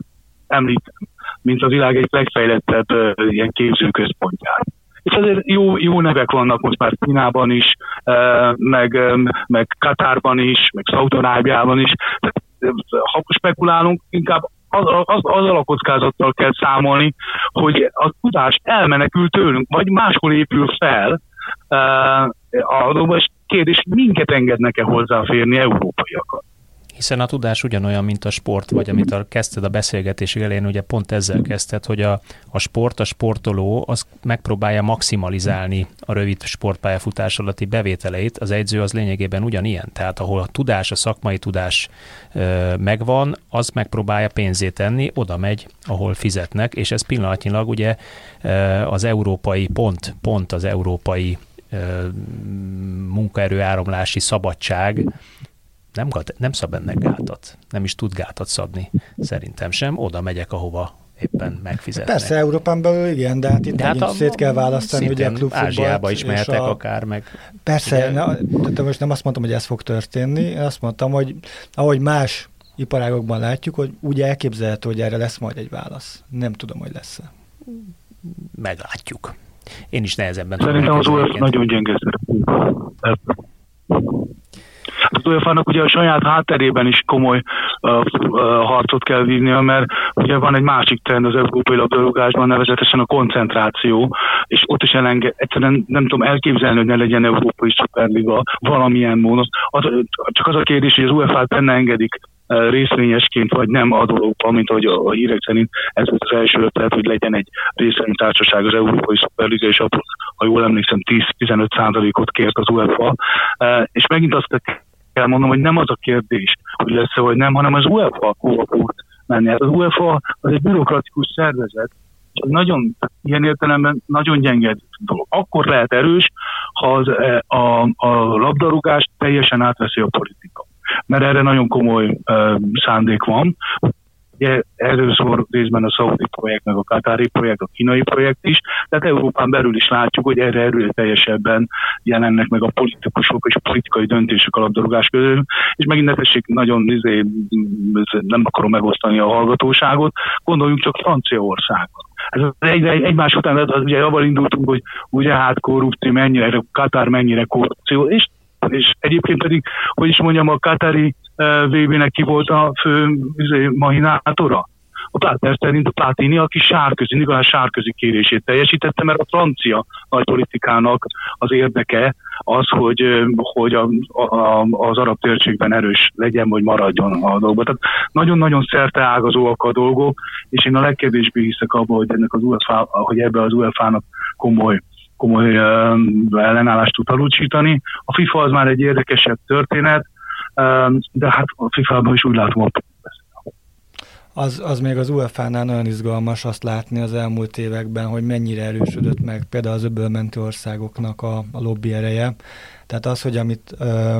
említem, mint a világ egy legfejlettebb uh, ilyen képzőközpontját. És azért jó, jó nevek vannak most már Kínában is, uh, meg, um, meg Katárban is, meg Szaudarábiában is. Ha spekulálunk, inkább az, az, azzal a kockázattal kell számolni, hogy a tudás elmenekül tőlünk, vagy máshol épül fel, a és kérdés, minket engednek-e hozzáférni európaiakat? Hiszen a tudás ugyanolyan, mint a sport, vagy amit a, kezdted a beszélgetés elején, ugye pont ezzel kezdted, hogy a, a sport, a sportoló, az megpróbálja maximalizálni a rövid sportpályafutás alatti bevételeit, az egyző az lényegében ugyanilyen. Tehát ahol a tudás, a szakmai tudás ö, megvan, az megpróbálja pénzét tenni, oda megy, ahol fizetnek, és ez pillanatnyilag ugye ö, az európai pont, pont az európai munkaerő áramlási szabadság nem, nem szab ennek gátat, nem is tud gátat szabni, szerintem sem. Oda megyek, ahova éppen megfizetnek. Persze, Európán belül igen, de hát itt de hát a, szét kell választani, ugye a klubfutballt. Ázsiába is mehetek a, akár, meg... Persze, na, de most nem azt mondtam, hogy ez fog történni, én azt mondtam, hogy ahogy más iparágokban látjuk, hogy úgy elképzelhető, hogy erre lesz majd egy válasz. Nem tudom, hogy lesz-e. Meglátjuk. Én is nehezebben Szerintem az UEFA nagyon gyenge az uefa ugye a saját hátterében is komoly uh, uh, harcot kell vívnia, mert ugye van egy másik trend az európai labdarúgásban, nevezetesen a koncentráció, és ott is elenge, egyszerűen nem tudom elképzelni, hogy ne legyen európai szuperliga valamilyen módon. Az, csak az a kérdés, hogy az UEFA-t benne engedik részvényesként, vagy nem adópa, mint ahogy a hírek szerint ez volt az első ötlet, hogy legyen egy részvénytársaság az Európai Szuperliga, és abból, ha jól emlékszem, 10-15 százalékot kért az UEFA. És megint azt kell mondom, hogy nem az a kérdés, hogy lesz-e vagy nem, hanem az UEFA hova fog menni. Hát az UEFA az egy bürokratikus szervezet, és nagyon, ilyen értelemben nagyon gyenge dolog. Akkor lehet erős, ha az, a, a labdarúgást teljesen átveszi a politika mert erre nagyon komoly uh, szándék van. Ugye erről részben a szaudi projekt, meg a katári projekt, a kínai projekt is, tehát Európán belül is látjuk, hogy erre erőteljesebben jelennek meg a politikusok és a politikai döntések a labdarúgás közül, és megint ne tessék nagyon, izé, nem akarom megosztani a hallgatóságot, gondoljunk csak Franciaországra. Ez egy, egy, egymás után, az, ugye abban indultunk, hogy ugye hát korrupció mennyire, Katár mennyire korrupció, és és egyébként pedig, hogy is mondjam, a Katari VB-nek ki volt a fő izé, mahinátora? A Pláter szerint a Platini, aki sárközi, Nikolás sárközi kérését teljesítette, mert a francia nagypolitikának az érdeke az, hogy, hogy a, a, az arab térségben erős legyen, vagy maradjon a dolgok. Tehát nagyon-nagyon szerte ágazóak a dolgok, és én a legkevésbé hiszek abban, hogy ennek az UEFA, hogy ebbe az UEFA-nak komoly komoly ellenállást tud alulcsítani. A FIFA az már egy érdekesebb történet, de hát a FIFA-ban is úgy látom az, az még az UEFA-nál nagyon izgalmas azt látni az elmúlt években, hogy mennyire erősödött meg például az öbölmenti országoknak a, a lobby ereje. Tehát az, hogy amit, ö,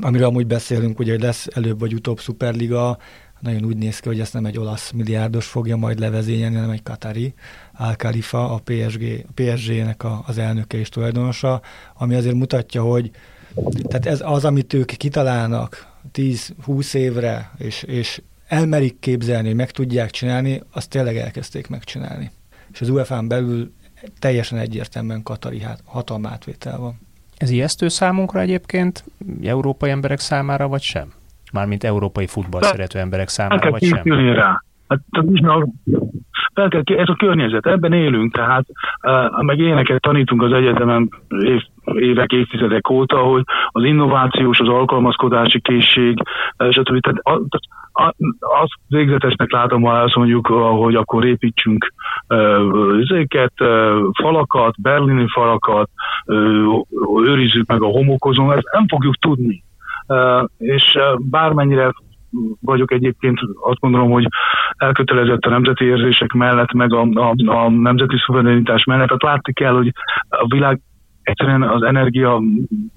amiről amúgy beszélünk, ugye, hogy lesz előbb vagy utóbb szuperliga, nagyon úgy néz ki, hogy ezt nem egy olasz milliárdos fogja majd levezényelni, hanem egy katari, Al a PSG, a PSG-nek a, az elnöke és tulajdonosa, ami azért mutatja, hogy tehát ez az, amit ők kitalálnak 10-20 évre, és, és elmerik képzelni, hogy meg tudják csinálni, azt tényleg elkezdték megcsinálni. És az UEFA-n belül teljesen egyértelműen katari hát, hatalmátvétel van. Ez ijesztő számunkra egyébként, európai emberek számára, vagy sem? Mármint európai futball szerető emberek számára, vagy sem? Rá. Hát, fel kell, ez a környezet, ebben élünk, tehát uh, meg éneket tanítunk az egyetemen év, évek, évtizedek óta, hogy az innovációs, az alkalmazkodási készség, stb. Tehát a, azt végzetesnek látom, ha azt mondjuk, hogy akkor építsünk ezeket, uh, falakat, berlini falakat, őrizzük meg a homokozón, ezt nem fogjuk tudni. És bármennyire vagyok egyébként, azt gondolom, hogy elkötelezett a nemzeti érzések mellett, meg a, a, a nemzeti szuverenitás mellett. Tehát látni kell, hogy a világ egyszerűen az energia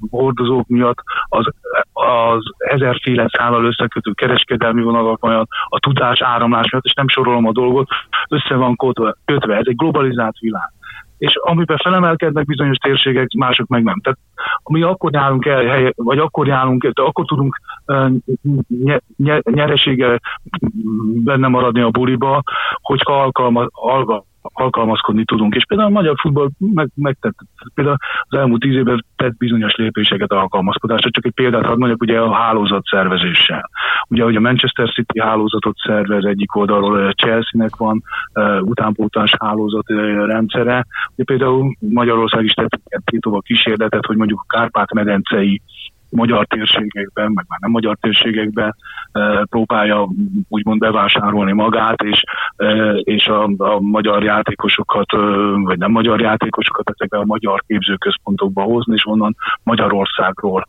hordozók miatt az, az ezerféle szállal összekötő kereskedelmi vonalak miatt, a tudás áramlás miatt, és nem sorolom a dolgot, össze van kötve. Ez egy globalizált világ és amiben felemelkednek bizonyos térségek, mások meg nem. Tehát mi akkor járunk el, vagy akkor járunk, de akkor tudunk nye, nye, nyeresége benne maradni a buliba, hogyha alkalma, alga, alkalmazkodni tudunk. És például a magyar futball meg, megtett, például az elmúlt tíz évben tett bizonyos lépéseket alkalmazkodásra. Csak egy példát hadd mondjak, ugye a hálózat szervezéssel. Ugye, hogy a Manchester City hálózatot szervez egyik oldalról, a Chelsea-nek van uh, utánpótlás hálózat uh, rendszere. Ugye például Magyarország is tett két kísérletet, hogy mondjuk a Kárpát-medencei magyar térségekben, meg már nem magyar térségekben próbálja úgymond bevásárolni magát, és, és a, a magyar játékosokat, vagy nem magyar játékosokat ezekbe a magyar képzőközpontokba hozni, és onnan Magyarországról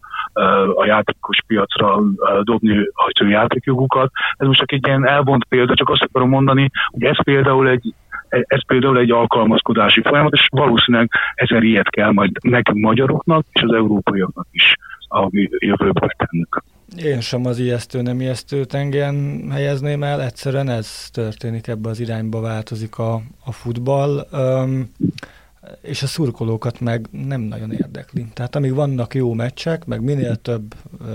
a játékos piacra dobni a játékjogukat. Ez most csak egy ilyen elvont példa, csak azt akarom mondani, hogy ez például egy ez például egy alkalmazkodási folyamat, és valószínűleg ezer ilyet kell majd nekünk magyaroknak és az európaiaknak is a jövőben tennünk. Én sem az ijesztő, nem ijesztő tengen helyezném el, egyszerűen ez történik, ebbe az irányba változik a, a futball, um, és a szurkolókat meg nem nagyon érdekli. Tehát amíg vannak jó meccsek, meg minél több uh,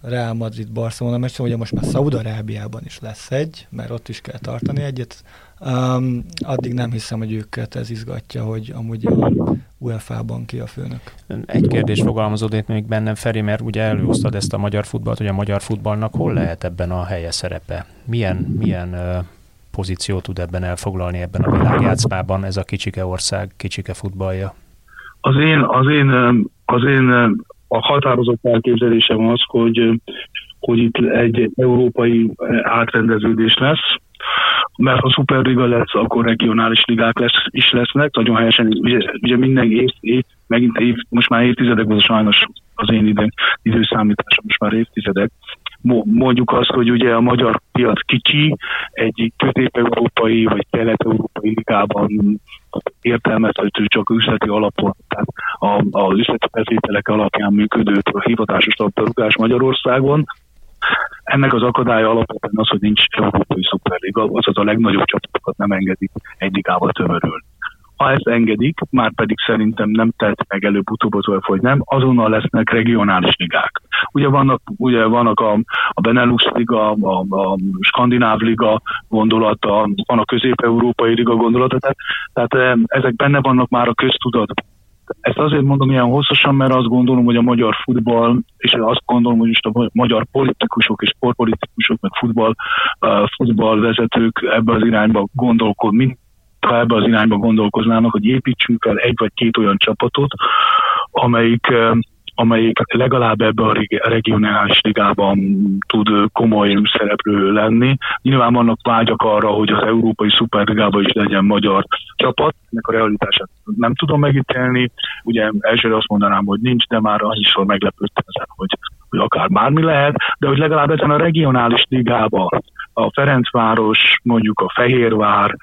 Real Madrid-Barcelona meccs, ugye most már Szaudarábiában is lesz egy, mert ott is kell tartani egyet, Um, addig nem hiszem, hogy őket ez izgatja, hogy amúgy a UEFA-ban ki a főnök. Egy kérdés fogalmazódott még bennem, Feri, mert ugye előhoztad ezt a magyar futballt, hogy a magyar futballnak hol lehet ebben a helye szerepe? Milyen, milyen uh, pozíciót tud ebben elfoglalni ebben a világjátszmában ez a kicsike ország, kicsike futballja? Az én, az én, az én a határozott elképzelésem az, hogy, hogy itt egy európai átrendeződés lesz, mert ha szuperliga lesz, akkor regionális ligák lesz, is lesznek, nagyon helyesen, ugye, ugye minden év, év, megint év, most már évtizedek, az sajnos az én idő, időszámításom most már évtizedek, mondjuk azt, hogy ugye a magyar piac kicsi, egy közép-európai vagy kelet-európai ligában értelmezhető csak üzleti alapon, tehát a, a üzleti bevételek alapján működő hivatásos labdarúgás Magyarországon, Ennek az akadálya alapvetően az, hogy nincs Európai Szuperliga, azaz a legnagyobb csapatokat nem engedik egy ligába tömörülni. Ha ezt engedik, már pedig szerintem nem tett meg előbb-utóbb az hogy nem, azonnal lesznek regionális ligák. Ugye vannak, ugye vannak a, a Benelux Liga, a, a Skandináv Liga gondolata, van a Közép-Európai Liga gondolata, tehát, tehát ezek benne vannak már a köztudatban. Ezt azért mondom ilyen hosszasan, mert azt gondolom, hogy a magyar futball, és azt gondolom, hogy most a magyar politikusok és sportpolitikusok, meg futball, futballvezetők ebbe az irányba gondolkodnak, ha ebbe az irányba gondolkoznának, hogy építsünk fel egy vagy két olyan csapatot, amelyik amelyik legalább ebbe a regionális ligában tud komoly szereplő lenni. Nyilván vannak vágyak arra, hogy az Európai Szuperligában is legyen magyar csapat, ennek a realitását nem tudom megítélni. Ugye elsőre azt mondanám, hogy nincs, de már annyiszor meglepődtem ezen, hogy, hogy akár bármi lehet, de hogy legalább ezen a regionális ligában a Ferencváros, mondjuk a Fehérvár,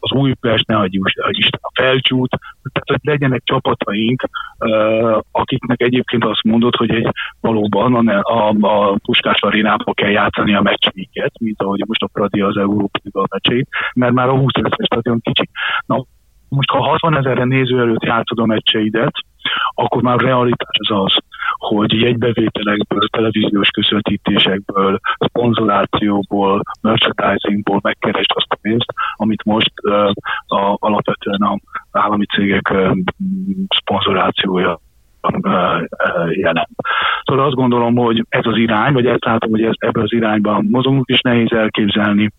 az Újpest, ne Isten a Felcsút, tehát hogy legyenek csapataink, akiknek egyébként azt mondod, hogy egy valóban a, a, a Puskás arénába kell játszani a meccseiket, mint ahogy most a Pradi az Európai Liga meccseit, mert már a 20 ezer stadion kicsi. Na, most ha 60 ezerre néző előtt játszod a meccseidet, akkor már realitás az az, hogy jegybevételekből, televíziós közvetítésekből, szponzorációból, merchandisingból megkeresd azt a pénzt, amit most uh, a, alapvetően a állami cégek uh, szponzorációja jelent. Szóval azt gondolom, hogy ez az irány, vagy ezt látom, hogy ez, ebben az irányban mozogunk, és nehéz elképzelni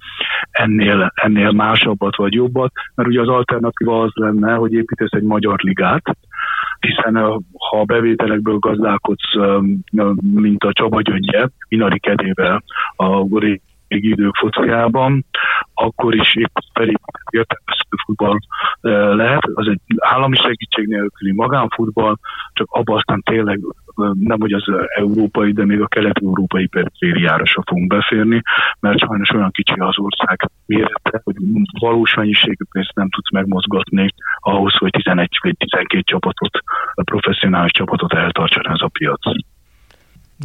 ennél, ennél másabbat vagy jobbat, mert ugye az alternatíva az lenne, hogy építesz egy magyar ligát, hiszen ha a bevételekből gazdálkodsz, mint a Csaba Gyöngye, Minari kedével a régi idők fociában, akkor is épp felépített értelmezhető futball lehet. Az egy állami segítség nélküli magánfutball, csak abban aztán tényleg nem hogy az európai, de még a kelet-európai perifériára se fogunk beférni, mert sajnos olyan kicsi az ország mérete, hogy valós mennyiségű pénzt nem tudsz megmozgatni ahhoz, hogy 11 vagy 12 csapatot, a professzionális csapatot eltartson ez a piac.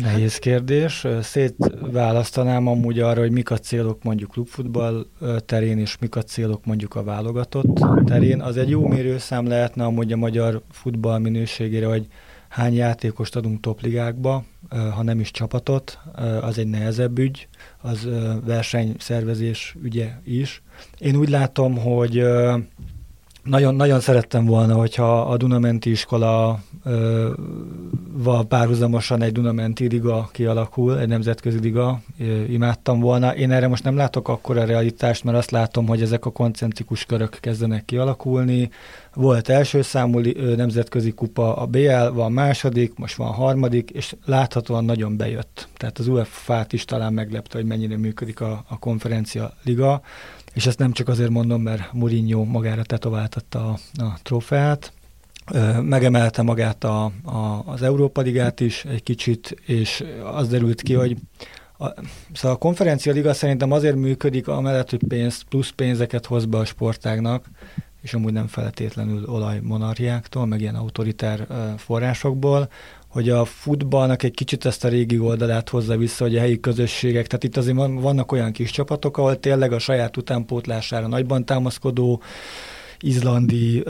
Nehéz kérdés. Szétválasztanám amúgy arra, hogy mik a célok mondjuk klubfutball terén, és mik a célok mondjuk a válogatott terén. Az egy jó mérőszám lehetne amúgy a magyar futball minőségére, hogy hány játékost adunk topligákba, ha nem is csapatot, az egy nehezebb ügy, az versenyszervezés ügye is. Én úgy látom, hogy nagyon, nagyon szerettem volna, hogyha a Dunamenti iskola val párhuzamosan egy Dunamenti liga kialakul, egy nemzetközi liga, imádtam volna. Én erre most nem látok akkora realitást, mert azt látom, hogy ezek a koncentrikus körök kezdenek kialakulni. Volt első számú nemzetközi kupa, a BL van második, most van harmadik, és láthatóan nagyon bejött. Tehát az UEFA-t is talán meglepte, hogy mennyire működik a, a konferencia liga és ezt nem csak azért mondom, mert Mourinho magára tetováltatta a, a trófeát, megemelte magát a, a, az Európa Ligát is egy kicsit, és az derült ki, hogy a, szóval a konferencia liga szerintem azért működik, amellett, hogy pénzt, plusz pénzeket hoz be a sportágnak, és amúgy nem feltétlenül olajmonarchiáktól, meg ilyen autoritár forrásokból, hogy a futballnak egy kicsit ezt a régi oldalát hozza vissza, hogy a helyi közösségek, tehát itt azért vannak olyan kis csapatok, ahol tényleg a saját utánpótlására nagyban támaszkodó izlandi,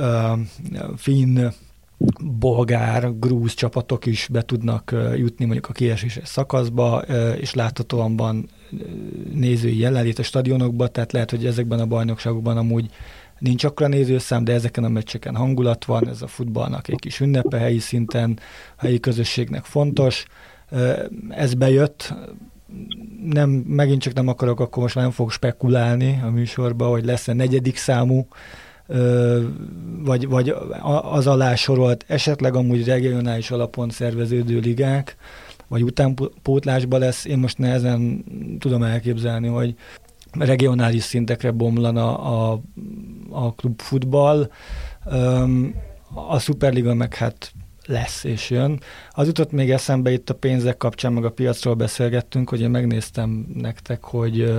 finn, bolgár, grúz csapatok is be tudnak jutni mondjuk a kieséses szakaszba, és láthatóan van nézői jelenlét a stadionokban, tehát lehet, hogy ezekben a bajnokságokban amúgy nincs akkora nézőszám, de ezeken a meccseken hangulat van, ez a futballnak egy kis ünnepe helyi szinten, helyi közösségnek fontos. Ez bejött, nem, megint csak nem akarok, akkor most már nem fogok spekulálni a műsorba, hogy lesz-e negyedik számú, vagy, vagy az alá sorolt, esetleg amúgy regionális alapon szerveződő ligák, vagy utánpótlásba lesz. Én most nehezen tudom elképzelni, hogy regionális szintekre bomlana a, a klubfutball. A Superliga meg hát lesz és jön. Az jutott még eszembe itt a pénzek kapcsán, meg a piacról beszélgettünk, hogy én megnéztem nektek, hogy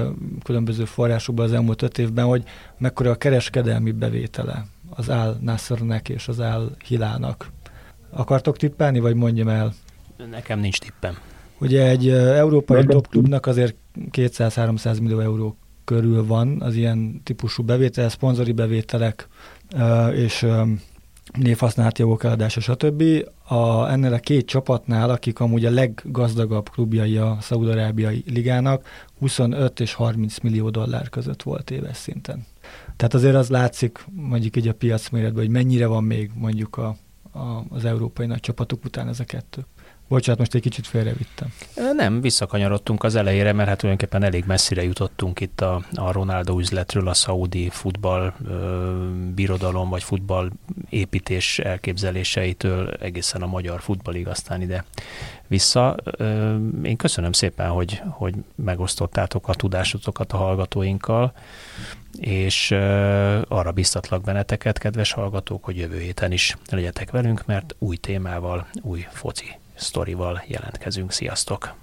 különböző forrásokban az elmúlt öt évben, hogy mekkora a kereskedelmi bevétele az Al Nassernek és az Al Hilának. Akartok tippelni, vagy mondjam el? Nekem nincs tippem. Ugye egy európai top klubnak azért 200-300 millió euró körül van az ilyen típusú bevétel, szponzori bevételek és névhasznált jogok eladása, stb. A, ennél a két csapatnál, akik amúgy a leggazdagabb klubjai a Szaúd-Arábiai ligának, 25 és 30 millió dollár között volt éves szinten. Tehát azért az látszik mondjuk így a piac méretben, hogy mennyire van még mondjuk a, a, az európai nagy csapatok után ez a kettő. Bocsánat, most egy kicsit félrevittem. Nem, visszakanyarodtunk az elejére, mert hát tulajdonképpen elég messzire jutottunk itt a, a Ronaldo üzletről, a szaudi futball ö, birodalom, vagy futball építés elképzeléseitől egészen a magyar futballig aztán ide vissza. Ö, én köszönöm szépen, hogy, hogy megosztottátok a tudásotokat a hallgatóinkkal, és ö, arra biztatlak benneteket, kedves hallgatók, hogy jövő héten is legyetek velünk, mert új témával, új foci sztorival jelentkezünk. Sziasztok!